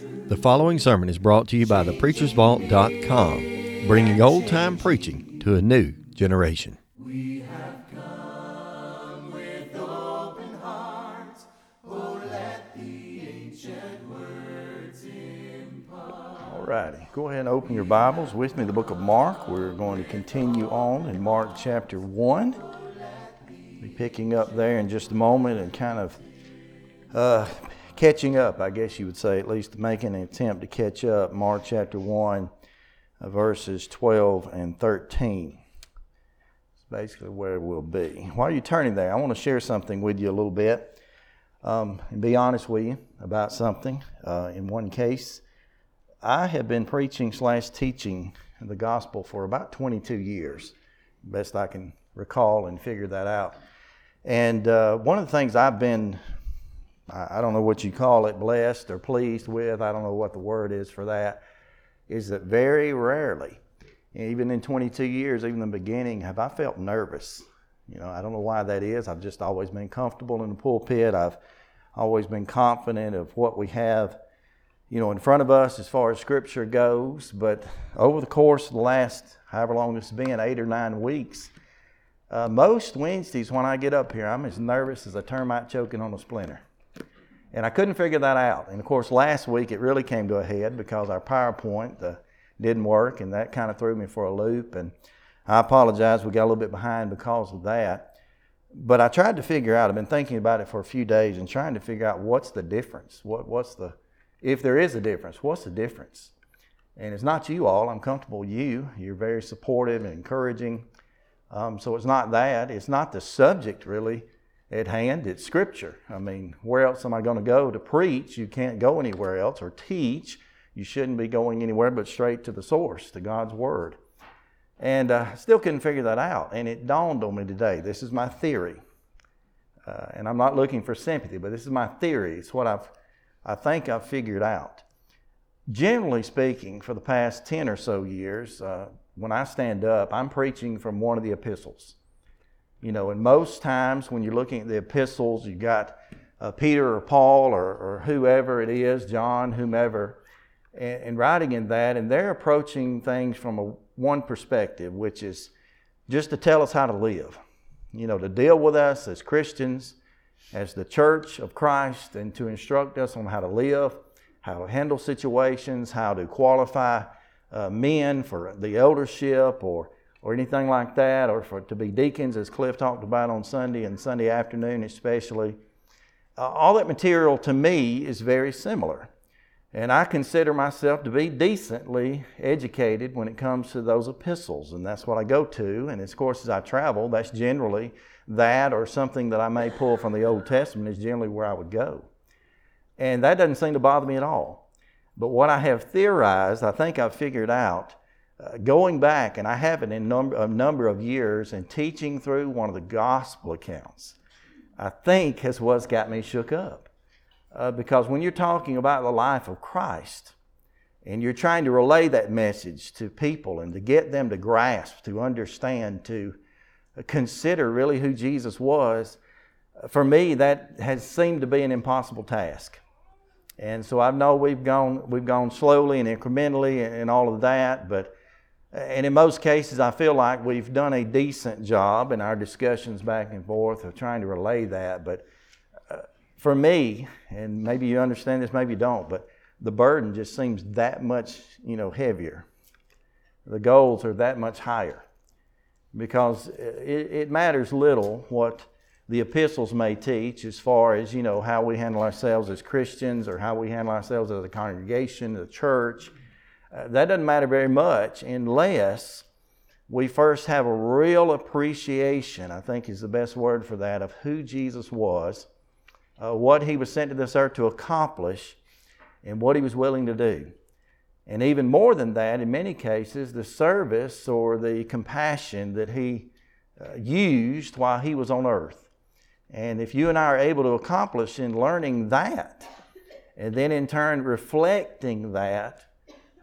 The following sermon is brought to you by thepreachersvault.com, bringing old time preaching to a new generation. All righty. Go ahead and open your Bibles with me, the book of Mark. We're going to continue on in Mark chapter 1. Be picking up there in just a moment and kind of uh, catching up, I guess you would say, at least making an attempt to catch up. Mark chapter 1, uh, verses 12 and 13. It's basically where we'll be. While you're turning there, I want to share something with you a little bit um, and be honest with you about something. Uh, in one case, I have been preaching slash teaching the gospel for about 22 years, best I can recall and figure that out. And uh, one of the things I've been I don't know what you call it, blessed or pleased with, I don't know what the word is for that, is that very rarely, even in 22 years, even in the beginning, have I felt nervous. You know, I don't know why that is. I've just always been comfortable in the pulpit. I've always been confident of what we have, you know, in front of us as far as Scripture goes. But over the course of the last, however long it's been, eight or nine weeks, uh, most Wednesdays when I get up here, I'm as nervous as a termite choking on a splinter. And I couldn't figure that out. And of course, last week it really came to a head because our PowerPoint uh, didn't work, and that kind of threw me for a loop. And I apologize, we got a little bit behind because of that. But I tried to figure out, I've been thinking about it for a few days and trying to figure out what's the difference. What, what's the, if there is a difference, what's the difference? And it's not you all, I'm comfortable you. You're very supportive and encouraging. Um, so it's not that. It's not the subject really at hand. It's Scripture. I mean, where else am I going to go to preach? You can't go anywhere else or teach. You shouldn't be going anywhere but straight to the source, to God's Word. And I uh, still couldn't figure that out. And it dawned on me today. This is my theory. Uh, and I'm not looking for sympathy, but this is my theory. It's what I've, I think I've figured out. Generally speaking, for the past 10 or so years, uh, when I stand up, I'm preaching from one of the epistles. You know, and most times when you're looking at the epistles, you've got uh, Peter or Paul or, or, whoever it is, John, whomever, and, and, writing in that, and they're approaching things from a one perspective, which is just to tell us how to live. You know, to deal with us as Christians, as the church of Christ, and to instruct us on how to live, how to handle situations, how to qualify uh, men for the eldership or or anything like that, or for to be deacons, as Cliff talked about on Sunday and Sunday afternoon especially. Uh, all that material to me is very similar. And I consider myself to be decently educated when it comes to those epistles, and that's what I go to. And of course, as I travel, that's generally that or something that I may pull from the Old Testament is generally where I would go. And that doesn't seem to bother me at all. But what I have theorized, I think I've figured out, uh, going back, and I have it in number, a number of years, and teaching through one of the gospel accounts, I think has what's got me shook up. Uh, because when you're talking about the life of Christ, and you're trying to relay that message to people and to get them to grasp, to understand, to consider really who Jesus was, for me, that has seemed to be an impossible task. And so I know we've gone, we've gone slowly and incrementally and all of that, but and in most cases, I feel like we've done a decent job in our discussions back and forth of trying to relay that. But uh, for me, and maybe you understand this, maybe you don't, but the burden just seems that much, you know, heavier. The goals are that much higher because it, it matters little what the epistles may teach as far as, you know, how we handle ourselves as Christians or how we handle ourselves as a congregation, the church uh, that doesn't matter very much unless we first have a real appreciation, I think is the best word for that, of who Jesus was, uh, what he was sent to this earth to accomplish, and what he was willing to do. And even more than that, in many cases, the service or the compassion that he uh, used while he was on earth. And if you and I are able to accomplish in learning that, and then in turn reflecting that,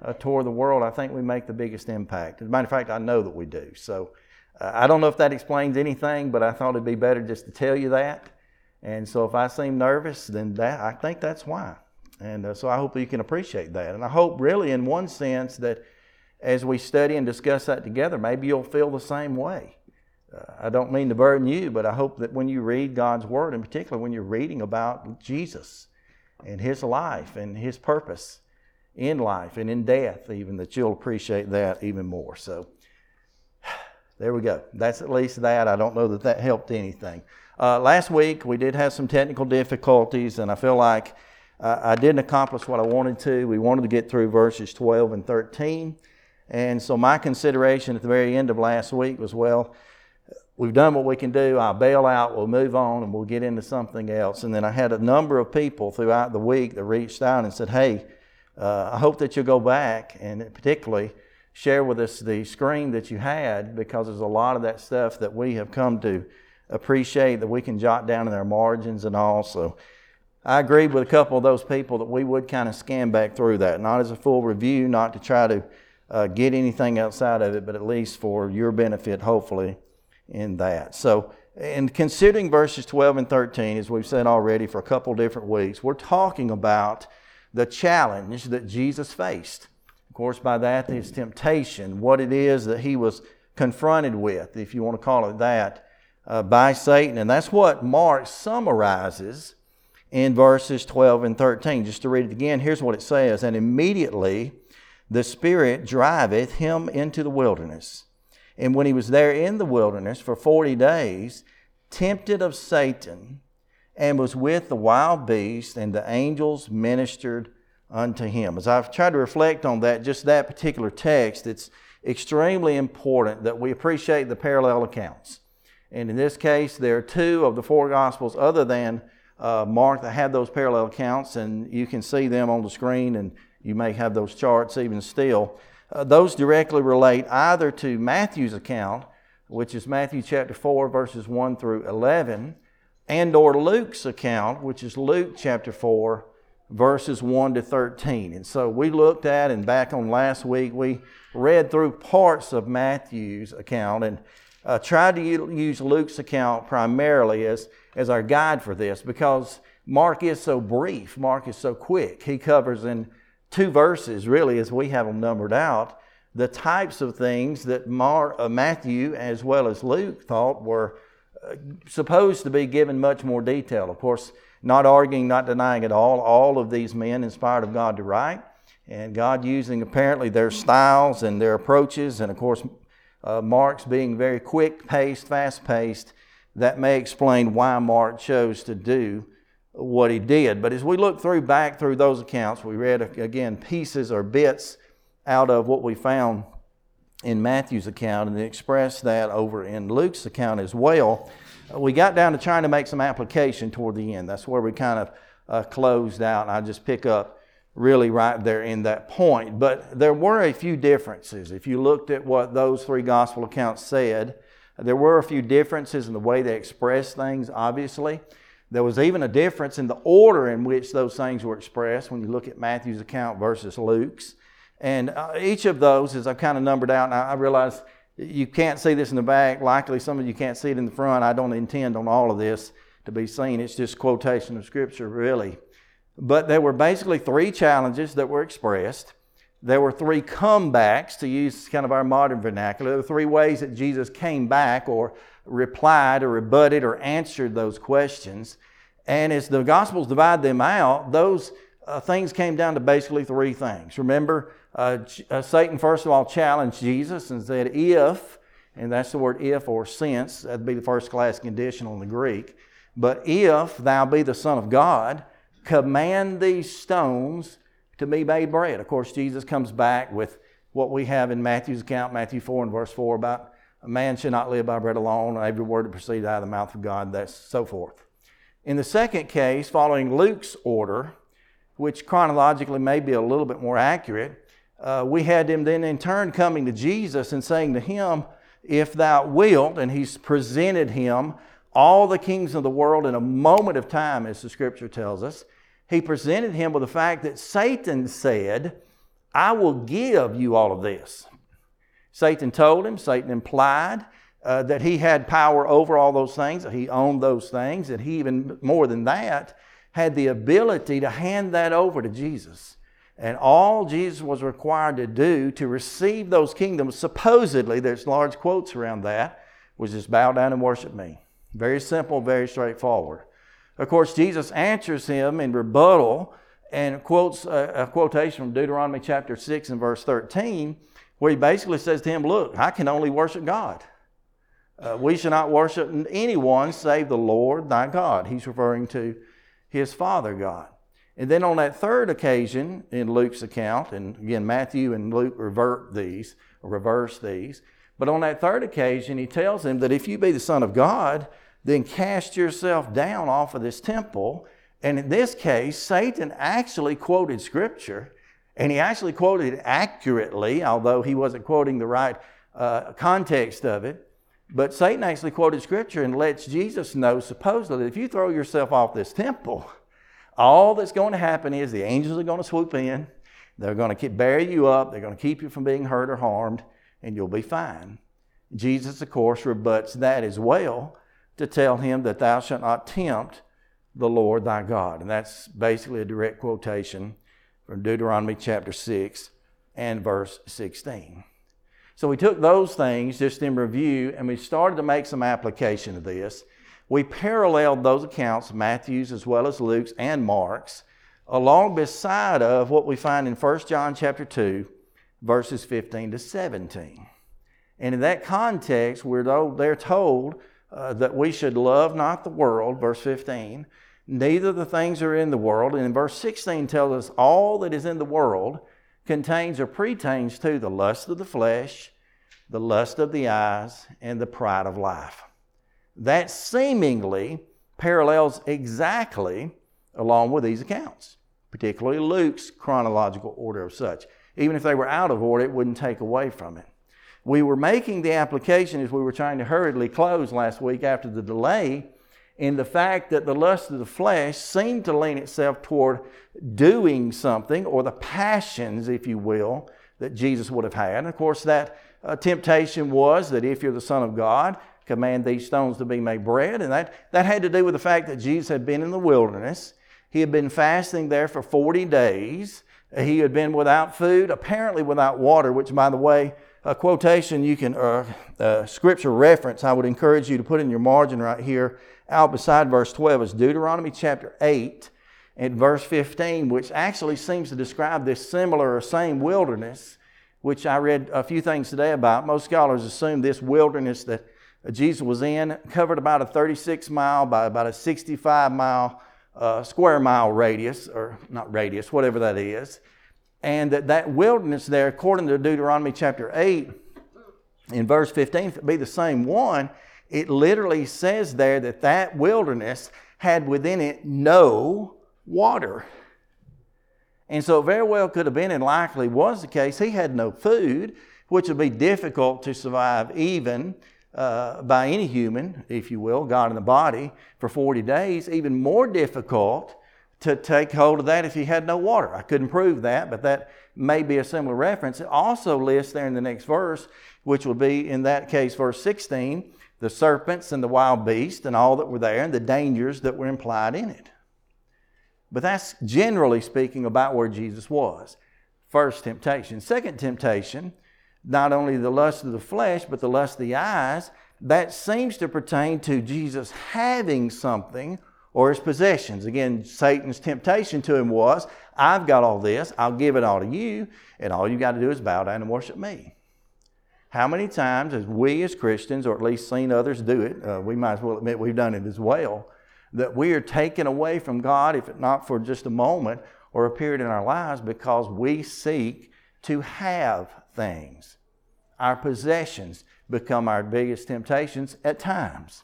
uh, toward the world, I think we make the biggest impact. As a matter of fact, I know that we do. So uh, I don't know if that explains anything, but I thought it'd be better just to tell you that. And so if I seem nervous, then that I think that's why. And uh, so I hope you can appreciate that. And I hope, really, in one sense, that as we study and discuss that together, maybe you'll feel the same way. Uh, I don't mean to burden you, but I hope that when you read God's Word, in particular when you're reading about Jesus and His life and His purpose in life and in death, even, that you'll appreciate that even more. So, there we go. That's at least that. I don't know that that helped anything. Uh, last week, we did have some technical difficulties, and I feel like uh, I didn't accomplish what I wanted to. We wanted to get through verses 12 and 13. And so, my consideration at the very end of last week was well, we've done what we can do. I'll bail out, we'll move on, and we'll get into something else. And then I had a number of people throughout the week that reached out and said, hey, uh, I hope that you'll go back and particularly share with us the screen that you had because there's a lot of that stuff that we have come to appreciate that we can jot down in our margins and all. So I agreed with a couple of those people that we would kind of scan back through that, not as a full review, not to try to uh, get anything outside of it, but at least for your benefit, hopefully, in that. So, in considering verses 12 and 13, as we've said already for a couple different weeks, we're talking about the challenge that Jesus faced. Of course, by that, his temptation, what it is that he was confronted with, if you want to call it that, uh, by Satan. And that's what Mark summarizes in verses 12 and 13. Just to read it again, here's what it says And immediately the Spirit driveth him into the wilderness. And when he was there in the wilderness for 40 days, tempted of Satan, and was with the wild beast, and the angels ministered unto him. As I've tried to reflect on that, just that particular text, it's extremely important that we appreciate the parallel accounts. And in this case, there are two of the four Gospels other than uh, Mark that have those parallel accounts, and you can see them on the screen, and you may have those charts even still. Uh, those directly relate either to Matthew's account, which is Matthew chapter 4, verses 1 through 11, and or Luke's account, which is Luke chapter 4, verses 1 to 13. And so we looked at, and back on last week, we read through parts of Matthew's account and uh, tried to use Luke's account primarily as, as our guide for this because Mark is so brief, Mark is so quick. He covers in two verses, really, as we have them numbered out, the types of things that Mar- uh, Matthew as well as Luke thought were supposed to be given much more detail. Of course, not arguing, not denying at all, all of these men inspired of God to write, and God using apparently their styles and their approaches, and of course, uh, Mark's being very quick paced, fast paced. That may explain why Mark chose to do what he did. But as we look through back through those accounts, we read again pieces or bits out of what we found in Matthew's account and expressed that over in Luke's account as well. Uh, we got down to trying to make some application toward the end. That's where we kind of uh, closed out, and I just pick up really right there in that point. But there were a few differences. If you looked at what those three gospel accounts said, there were a few differences in the way they expressed things, obviously. There was even a difference in the order in which those things were expressed when you look at Matthew's account versus Luke's. And uh, each of those, as I've kind of numbered out, and I, I realize you can't see this in the back. Likely some of you can't see it in the front. I don't intend on all of this to be seen. It's just quotation of Scripture, really. But there were basically three challenges that were expressed. There were three comebacks, to use kind of our modern vernacular. There were three ways that Jesus came back or replied or rebutted or answered those questions. And as the Gospels divide them out, those uh, things came down to basically three things. Remember, uh, uh, Satan, first of all, challenged Jesus and said, If, and that's the word if or since, that'd be the first class conditional in the Greek, but if thou be the Son of God, command these stones to be made bread. Of course, Jesus comes back with what we have in Matthew's account, Matthew 4 and verse 4, about a man should not live by bread alone, every word that proceeds out of the mouth of God, that's so forth. In the second case, following Luke's order, which chronologically may be a little bit more accurate, uh, we had him then in turn coming to Jesus and saying to him, If thou wilt, and he's presented him all the kings of the world in a moment of time, as the scripture tells us. He presented him with the fact that Satan said, I will give you all of this. Satan told him, Satan implied uh, that he had power over all those things, that he owned those things, and he even more than that, had the ability to hand that over to Jesus. And all Jesus was required to do to receive those kingdoms, supposedly, there's large quotes around that, was just bow down and worship me. Very simple, very straightforward. Of course, Jesus answers him in rebuttal and quotes a, a, quotation from Deuteronomy chapter 6 and verse 13, where he basically says to him, Look, I can only worship God. Uh, we shall not worship anyone save the Lord thy God. He's referring to his Father God. And then on that third occasion in Luke's account, and again, Matthew and Luke revert these, reverse these, but on that third occasion, he tells him that if you be the Son of God, then cast yourself down off of this temple. And in this case, Satan actually quoted Scripture, and he actually quoted it accurately, although he wasn't quoting the right uh, context of it. But Satan actually quoted Scripture and lets Jesus know, supposedly, if you throw yourself off this temple, all that's going to happen is the angels are going to swoop in, they're going to keep, bury you up, they're going to keep you from being hurt or harmed, and you'll be fine. Jesus, of course, rebuts that as well to tell him that thou shalt not tempt the Lord thy God. And that's basically a direct quotation from Deuteronomy chapter 6 and verse 16. So we took those things just in review and we started to make some application of this. We paralleled those accounts, Matthew's as well as Luke's and Mark's, along beside of what we find in 1 John chapter 2, verses 15 to 17. And in that context, we're told, they're told uh, that we should love not the world, verse 15, neither the things that are in the world. And in verse 16 tells us all that is in the world contains or pertains to the lust of the flesh, the lust of the eyes, and the pride of life. That seemingly parallels exactly along with these accounts, particularly Luke's chronological order of such. Even if they were out of order, it wouldn't take away from it. We were making the application as we were trying to hurriedly close last week after the delay in the fact that the lust of the flesh seemed to lean itself toward doing something or the passions, if you will, that Jesus would have had. And of course, that uh, temptation was that if you're the Son of God, command these stones to be made bread. And that, that had to do with the fact that Jesus had been in the wilderness. He had been fasting there for 40 days. He had been without food, apparently without water, which, by the way, a quotation you can, uh, uh, scripture reference I would encourage you to put in your margin right here out beside verse 12 is Deuteronomy chapter 8 and verse 15, which actually seems to describe this similar or same wilderness, which I read a few things today about. Most scholars assume this wilderness that Jesus was in covered about a 36 mile by about a 65 mile uh, square mile radius, or not radius, whatever that is. And that, that wilderness there, according to Deuteronomy chapter 8, in verse 15, if it be the same one, it literally says there that that wilderness had within it no water. And so it very well could have been, and likely was the case, he had no food, which would be difficult to survive even uh, by any human, if you will, God in the body, for 40 days. Even more difficult to take hold of that if he had no water. I couldn't prove that, but that may be a similar reference. It also lists there in the next verse, which would be in that case, verse 16, the serpents and the wild beast and all that were there and the dangers that were implied in it. But that's generally speaking about where Jesus was. First temptation. Second temptation, not only the lust of the flesh, but the lust of the eyes, that seems to pertain to Jesus having something or his possessions. Again, Satan's temptation to him was, I've got all this, I'll give it all to you, and all you got to do is bow down and worship me. How many times have we as Christians, or at least seen others do it, uh, we might as well admit we've done it as well, that we are taken away from God, if not for just a moment or a period in our lives, because we seek to have things. Our possessions become our biggest temptations at times.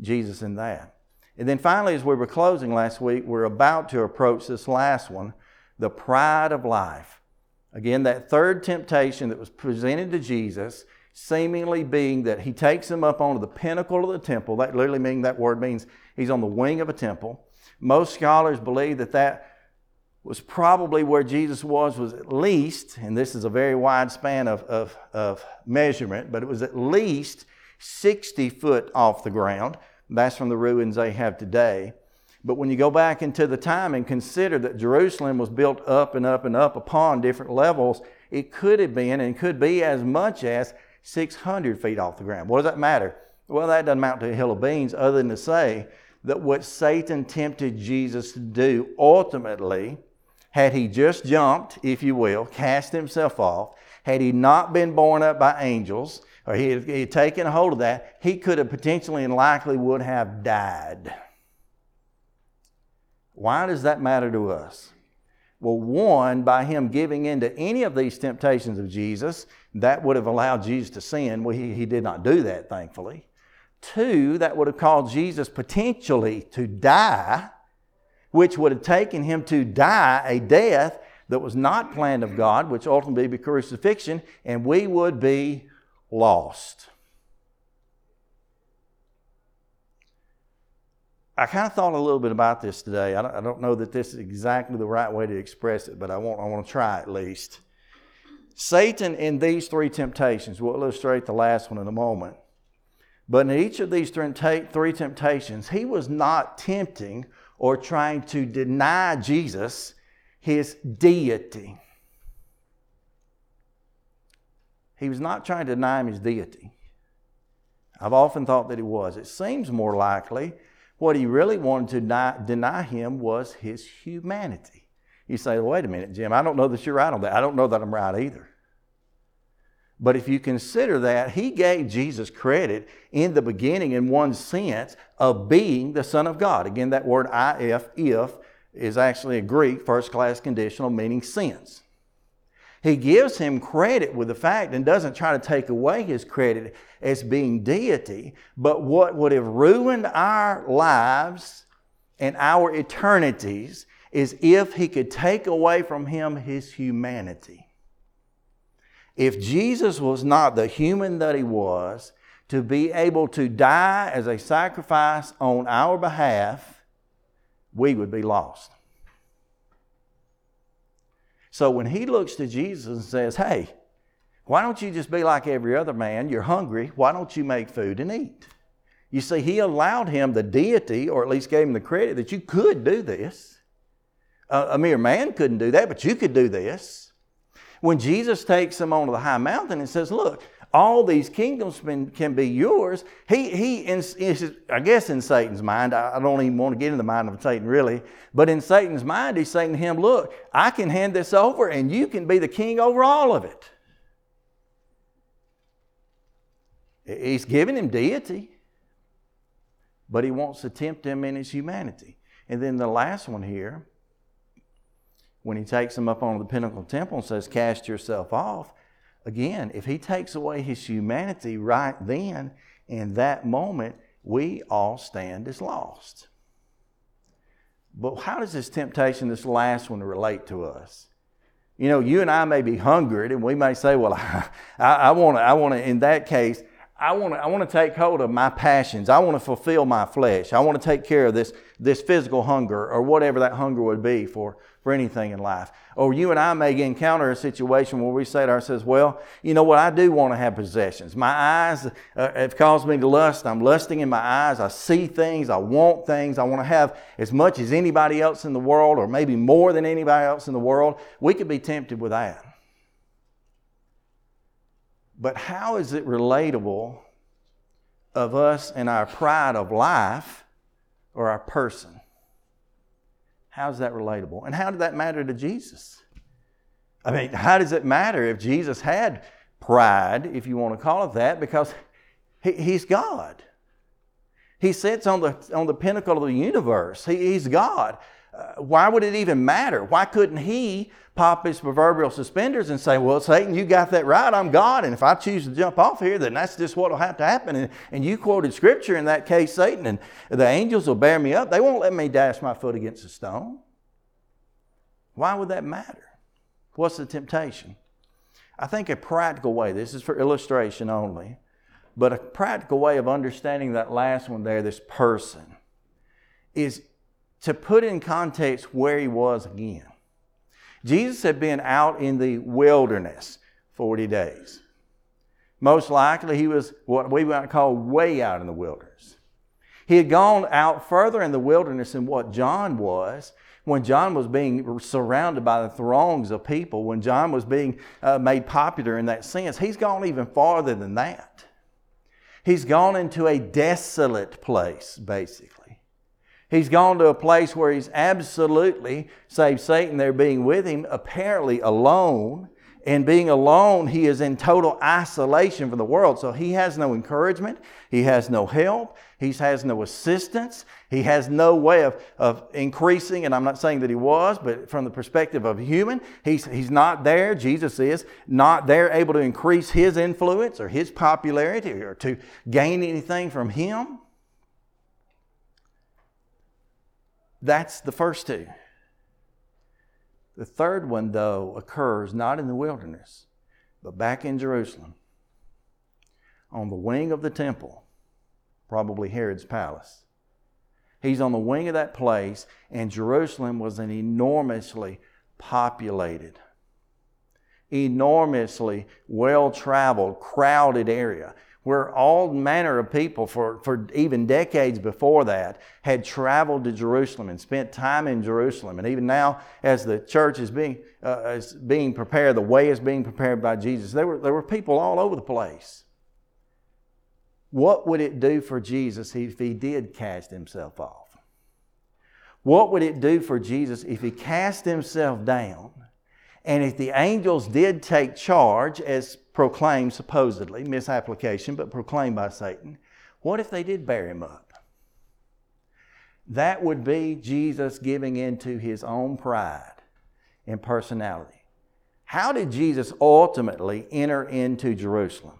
Jesus in that. And then finally, as we were closing last week, we're about to approach this last one the pride of life. Again, that third temptation that was presented to Jesus, seemingly being that he takes him up onto the pinnacle of the temple. That literally means that word means he's on the wing of a temple. Most scholars believe that that was probably where Jesus was, was at least, and this is a very wide span of, of, of measurement, but it was at least 60 foot off the ground. That's from the ruins they have today. But when you go back into the time and consider that Jerusalem was built up and up and up upon different levels, it could have been and could be as much as 600 feet off the ground. What does that matter? Well, that doesn't amount to a hill of beans, other than to say that what Satan tempted Jesus to do ultimately, had he just jumped, if you will, cast himself off, had he not been borne up by angels, or he had, he had taken a hold of that, he could have potentially and likely would have died. Why does that matter to us? Well, one, by him giving in to any of these temptations of Jesus, that would have allowed Jesus to sin. Well, he, he did not do that, thankfully. Two, that would have caused Jesus potentially to die, which would have taken him to die a death that was not planned of God, which ultimately be crucifixion, and we would be lost. I kind of thought a little bit about this today. I don't, I don't, know that this is exactly the right way to express it, but I want, I want to try at least. Satan, in these three temptations, we'll illustrate the last one in a moment. But in each of these three temptations, he was not tempting or trying to deny Jesus his deity. He was not trying to deny him his deity. I've often thought that he was. It seems more likely what he really wanted to deny, deny him was his humanity. You say, well, wait a minute, Jim, I don't know that you're right on that. I don't know that I'm right either. But if you consider that, he gave Jesus credit in the beginning, in one sense, of being the Son of God. Again, that word if, if, is actually a Greek first class conditional meaning since. He gives him credit with the fact and doesn't try to take away his credit as being deity. But what would have ruined our lives and our eternities is if he could take away from him his humanity. If Jesus was not the human that he was, to be able to die as a sacrifice on our behalf, we would be lost. So when he looks to Jesus and says, Hey, why don't you just be like every other man? You're hungry. Why don't you make food and eat? You see, he allowed him the deity, or at least gave him the credit that you could do this. Uh, a mere man couldn't do that, but you could do this. When Jesus takes him onto the high mountain and says, Look, all these kingdoms can be yours. He, he in, I guess in Satan's mind, I don't even want to get in the mind of Satan really, but in Satan's mind, he's saying to him, Look, I can hand this over and you can be the king over all of it. He's giving him deity, but he wants to tempt him in his humanity. And then the last one here, when he takes him up on the pinnacle temple and says, Cast yourself off, again, if he takes away his humanity right then, in that moment, we all stand as lost. But how does this temptation, this last one, relate to us? You know, you and I may be hungered, and we may say, Well, I, I want to, I want to, in that case, I want to, I want to take hold of my passions. I want to fulfill my flesh. I want to take care of this, this physical hunger or whatever that hunger would be for, for anything in life. Or you and I may encounter a situation where we say to ourselves, well, you know what, I do want to have possessions. My eyes uh, have caused me to lust. I'm lusting in my eyes. I see things. I want things. I want to have as much as anybody else in the world or maybe more than anybody else in the world. We could be tempted with that. But how is it relatable of us and our pride of life or our person? How's that relatable? And how did that matter to Jesus? I mean, how does it matter if Jesus had pride, if you want to call it that, because he, he's God. He sits on the, on the pinnacle of the universe. He, he's God. Uh, why would it even matter? Why couldn't he pop his proverbial suspenders and say, Well, Satan, you got that right. I'm God. And if I choose to jump off here, then that's just what will have to happen. And, and you quoted scripture in that case, Satan, and the angels will bear me up. They won't let me dash my foot against a stone. Why would that matter? What's the temptation? I think a practical way, this is for illustration only, but a practical way of understanding that last one there, this person, is to put in context where he was again. Jesus had been out in the wilderness 40 days. Most likely, he was what we might call way out in the wilderness. He had gone out further in the wilderness than what John was when John was being surrounded by the throngs of people, when John was being uh, made popular in that sense. He's gone even farther than that. He's gone into a desolate place, basically. He's gone to a place where he's absolutely, save Satan there being with him, apparently alone. And being alone, he is in total isolation from the world. So he has no encouragement. He has no help. He has no assistance. He has no way of, of increasing. And I'm not saying that he was, but from the perspective of human, he's, he's not there. Jesus is not there able to increase his influence or his popularity or to gain anything from him. That's the first two. The third one, though, occurs not in the wilderness, but back in Jerusalem, on the wing of the temple, probably Herod's palace. He's on the wing of that place, and Jerusalem was an enormously populated, enormously well traveled, crowded area where all manner of people for, for even decades before that had traveled to Jerusalem and spent time in Jerusalem. And even now, as the church is being, uh, is being prepared, the way is being prepared by Jesus, there were, there were people all over the place. What would it do for Jesus if he did cast himself off? What would it do for Jesus if he cast himself down and if the angels did take charge, as proclaimed supposedly, misapplication, but proclaimed by Satan, what if they did bear him up? That would be Jesus giving in to his own pride and personality. How did Jesus ultimately enter into Jerusalem?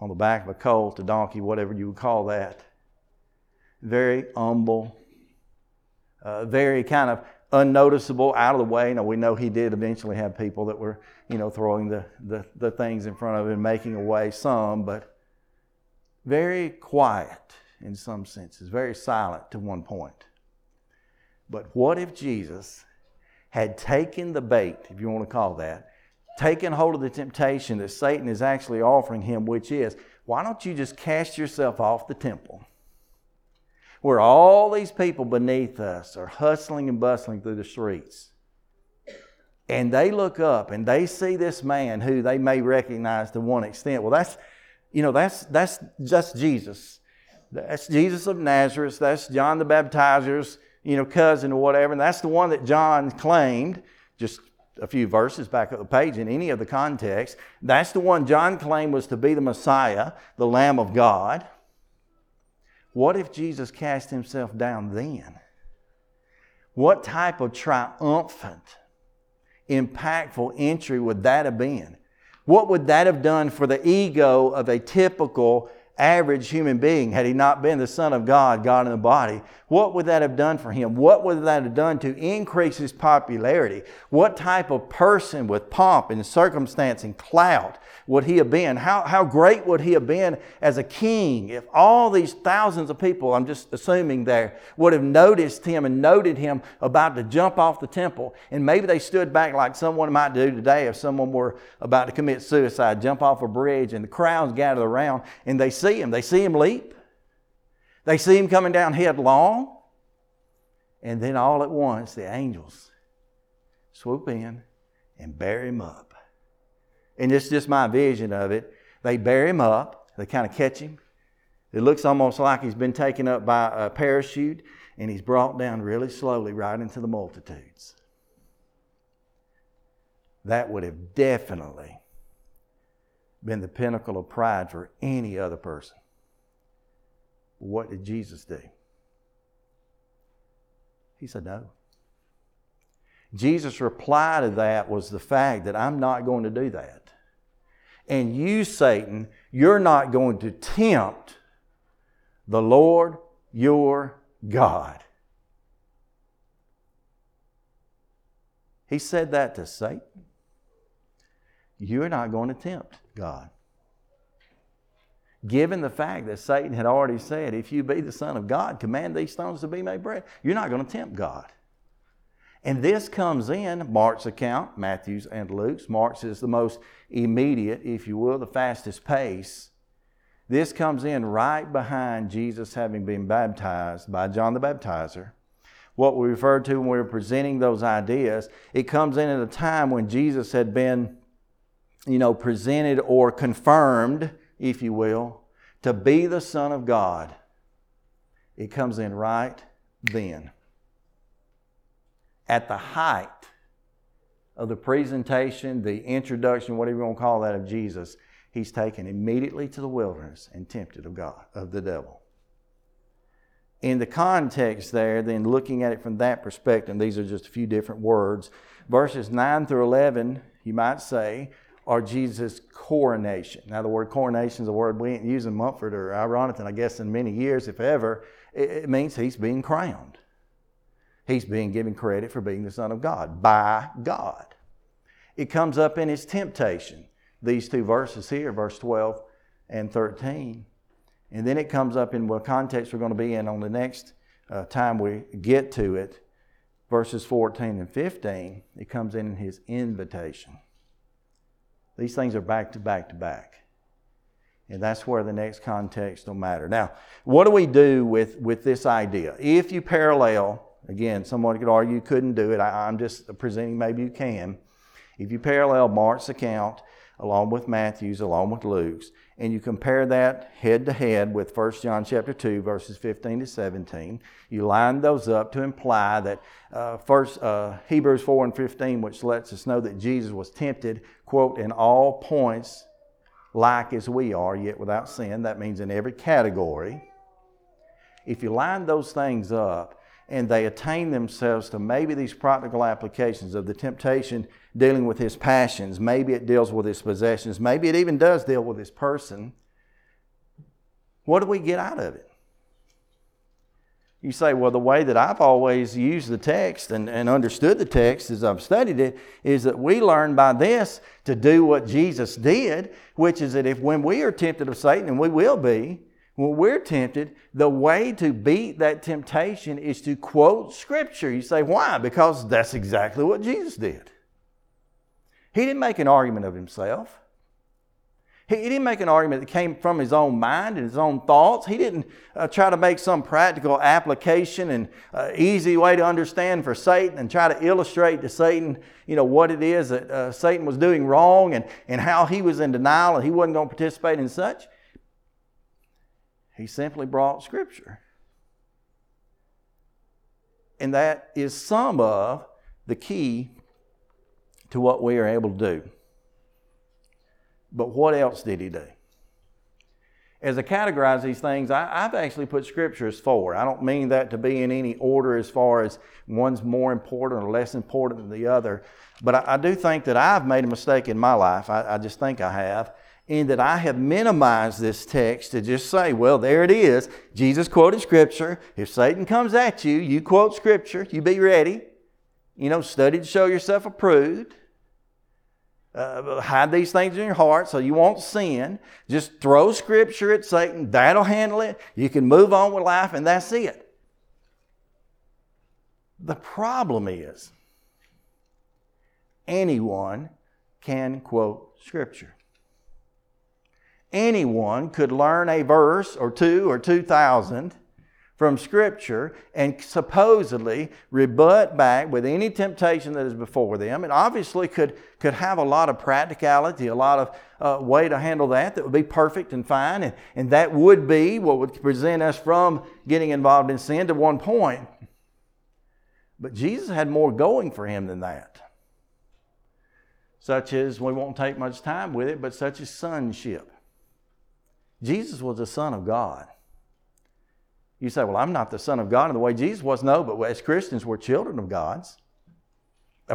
On the back of a colt, a donkey, whatever you would call that. Very humble, uh, very kind of unnoticeable, out of the way. Now we know he did eventually have people that were, you know, throwing the, the, the things in front of him, making away some, but very quiet in some senses, very silent to one point. But what if Jesus had taken the bait, if you want to call that, taken hold of the temptation that Satan is actually offering him, which is, why don't you just cast yourself off the temple? Where all these people beneath us are hustling and bustling through the streets. And they look up and they see this man who they may recognize to one extent. Well, that's, you know, that's, that's just Jesus. That's Jesus of Nazareth. That's John the Baptizer's, you know, cousin or whatever. And that's the one that John claimed, just a few verses back up the page in any of the context. That's the one John claimed was to be the Messiah, the Lamb of God. What if Jesus cast himself down then? What type of triumphant, impactful entry would that have been? What would that have done for the ego of a typical average human being had he not been the Son of God, God in the body? What would that have done for him? What would that have done to increase his popularity? What type of person with pomp and circumstance and clout would he have been? How, how great would he have been as a king if all these thousands of people, I'm just assuming there, would have noticed him and noted him about to jump off the temple? And maybe they stood back like someone might do today if someone were about to commit suicide, jump off a bridge, and the crowds gathered around and they see him. They see him leap. They see him coming down headlong. And then all at once, the angels swoop in and bear him up and it's just my vision of it. They bear him up, they kind of catch him. It looks almost like he's been taken up by a parachute and he's brought down really slowly right into the multitudes. That would have definitely been the pinnacle of pride for any other person. What did Jesus do? He said, No. Jesus' reply to that was the fact that I'm not going to do that. And you, Satan, you're not going to tempt the Lord your God. He said that to Satan. You're not going to tempt God. Given the fact that Satan had already said, If you be the Son of God, command these stones to be made bread, you're not going to tempt God. And this comes in Mark's account, Matthew's and Luke's. Mark's is the most immediate, if you will, the fastest pace. This comes in right behind Jesus having been baptized by John the Baptizer. What we referred to when we were presenting those ideas, it comes in at a time when Jesus had been, you know, presented or confirmed, if you will, to be the Son of God. It comes in right then. At the height of the presentation, the introduction, whatever you want to call that, of Jesus, he's taken immediately to the wilderness and tempted of God, of the devil. In the context there, then looking at it from that perspective, these are just a few different words. Verses 9 through 11, you might say, are Jesus' coronation. Now, the word coronation is a word we ain't using Mumford or Ironton, I guess, in many years, if ever. It means he's being crowned. He's being given credit for being the Son of God by God. It comes up in his temptation these two verses here, verse 12 and 13. And then it comes up in what context we're going to be in on the next uh, time we get to it, verses 14 and 15. It comes in his invitation. These things are back to back to back. And that's where the next context will matter. Now, what do we do with, with this idea? If you parallel, again, someone could argue you couldn't do it. I, I'm just presenting maybe you can. If you parallel Mark's account along with Matthew's, along with Luke's, and you compare that head to head with 1 John chapter 2, verses 15 to 17, you line those up to imply that uh, first uh, Hebrews 4 and 15, which lets us know that Jesus was tempted, quote, in all points like as we are, yet without sin. That means in every category. If you line those things up, and they attain themselves to maybe these practical applications of the temptation dealing with his passions. Maybe it deals with his possessions. Maybe it even does deal with his person. What do we get out of it? You say, well, the way that I've always used the text and, and understood the text as I've studied it is that we learn by this to do what Jesus did, which is that if when we are tempted of Satan, and we will be, when we're tempted, the way to beat that temptation is to quote Scripture. You say, why? Because that's exactly what Jesus did. He didn't make an argument of himself. He, didn't make an argument that came from his own mind and his own thoughts. He didn't uh, try to make some practical application and uh, easy way to understand for Satan and try to illustrate to Satan, you know, what it is that uh, Satan was doing wrong and, and how he was in denial and he wasn't going to participate in such. He simply brought Scripture. And that is some of the key to what we are able to do. But what else did he do? As I categorize these things, I, have actually put scriptures forward. I don't mean that to be in any order as far as one's more important or less important than the other. But I, I do think that I've made a mistake in my life. I, I just think I have in that I have minimized this text to just say, well, there it is. Jesus quoted Scripture. If Satan comes at you, you quote Scripture. You be ready. You know, study to show yourself approved. Uh, hide these things in your heart so you won't sin. Just throw Scripture at Satan. That'll handle it. You can move on with life, and that's it. The problem is, anyone can quote Scripture anyone could learn a verse or two or two thousand from Scripture and supposedly rebut back with any temptation that is before them. And obviously could, could have a lot of practicality, a lot of uh, way to handle that that would be perfect and fine. And, and that would be what would present us from getting involved in sin to one point. But Jesus had more going for him than that. Such as, we won't take much time with it, but such as sonship. Jesus was the Son of God. You say, Well, I'm not the Son of God in the way Jesus was. No, but as Christians, we're children of God's.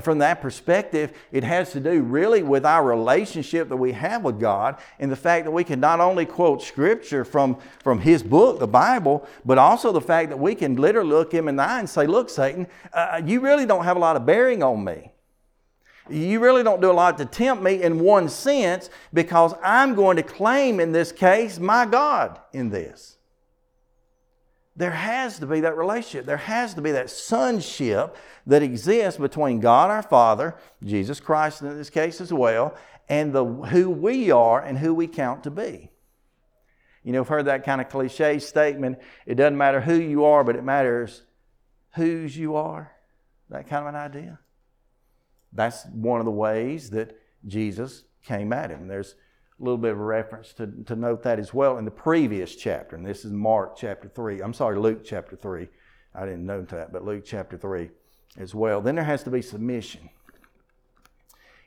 From that perspective, it has to do really with our relationship that we have with God and the fact that we can not only quote Scripture from, from His book, the Bible, but also the fact that we can literally look Him in the eye and say, Look, Satan, uh, you really don't have a lot of bearing on me. You really don't do a lot to tempt me in one sense because I'm going to claim in this case my God in this. There has to be that relationship. There has to be that sonship that exists between God our Father, Jesus Christ in this case as well, and the, who we are and who we count to be. You know, I've heard that kind of cliche statement. It doesn't matter who you are, but it matters whose you are. That kind of an idea. That's one of the ways that Jesus came at him. There's a little bit of a reference to, to note that as well in the previous chapter, and this is Mark chapter 3. I'm sorry, Luke chapter 3. I didn't note that, but Luke chapter 3 as well. Then there has to be submission.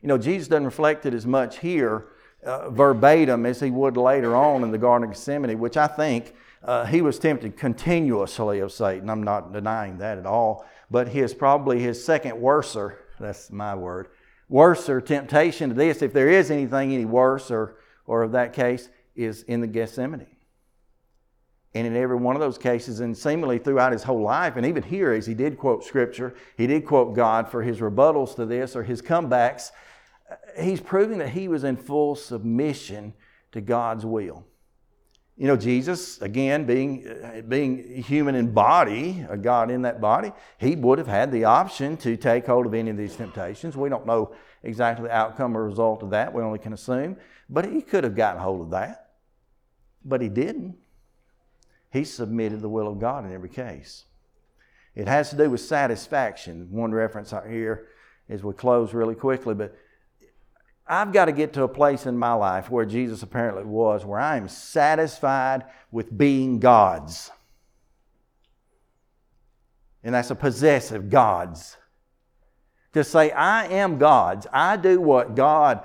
You know, Jesus doesn't reflect it as much here uh, verbatim as he would later on in the Garden of Gethsemane, which I think uh, he was tempted continuously of Satan. I'm not denying that at all. But his probably his second worser, that's my word, Worse or temptation to this, if there is anything any worse or, or of that case, is in the Gethsemane. And in every one of those cases, and seemingly throughout his whole life, and even here, as he did quote Scripture, he did quote God for his rebuttals to this or his comebacks, he's proving that he was in full submission to God's will. You know, Jesus, again, being, being human in body, a God in that body, he would have had the option to take hold of any of these temptations. We don't know exactly the outcome or result of that. We only can assume. But he could have gotten hold of that. But he didn't. He submitted the will of God in every case. It has to do with satisfaction. One reference out here as we close really quickly, but I've got to get to a place in my life where Jesus apparently was, where I am satisfied with being God's. And that's a possessive God's. To say, I am God's. I do what God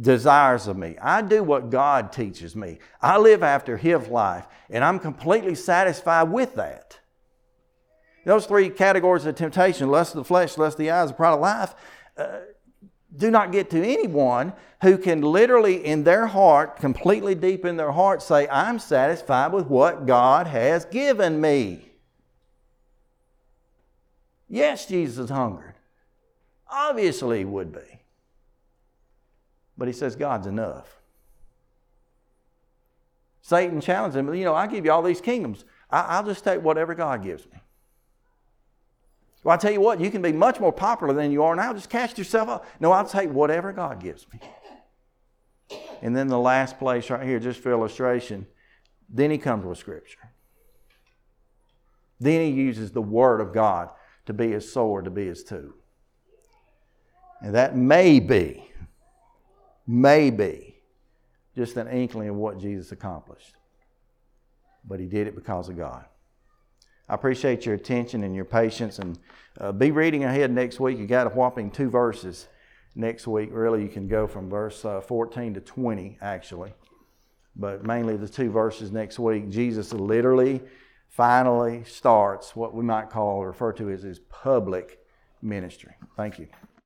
desires of me. I do what God teaches me. I live after His life, and I'm completely satisfied with that. Those three categories of temptation lust of the flesh, lust of the eyes, the pride of life. Uh, do not get to anyone who can literally, in their heart, completely deep in their heart, say, I'm satisfied with what God has given me. Yes, Jesus hungered. Obviously, he would be. But he says, God's enough. Satan challenged him, you know, I give you all these kingdoms. I'll just take whatever God gives me. Well, I tell you what, you can be much more popular than you are now. Just cast yourself up. No, I'll take whatever God gives me. And then the last place right here, just for illustration, then he comes with Scripture. Then he uses the Word of God to be his sword, to be his tool. And that may be, may be, just an inkling of what Jesus accomplished. But he did it because of God. I appreciate your attention and your patience. And uh, be reading ahead next week. You got a whopping two verses next week. Really, you can go from verse uh, 14 to 20, actually. But mainly the two verses next week. Jesus literally, finally starts what we might call refer to as his public ministry. Thank you.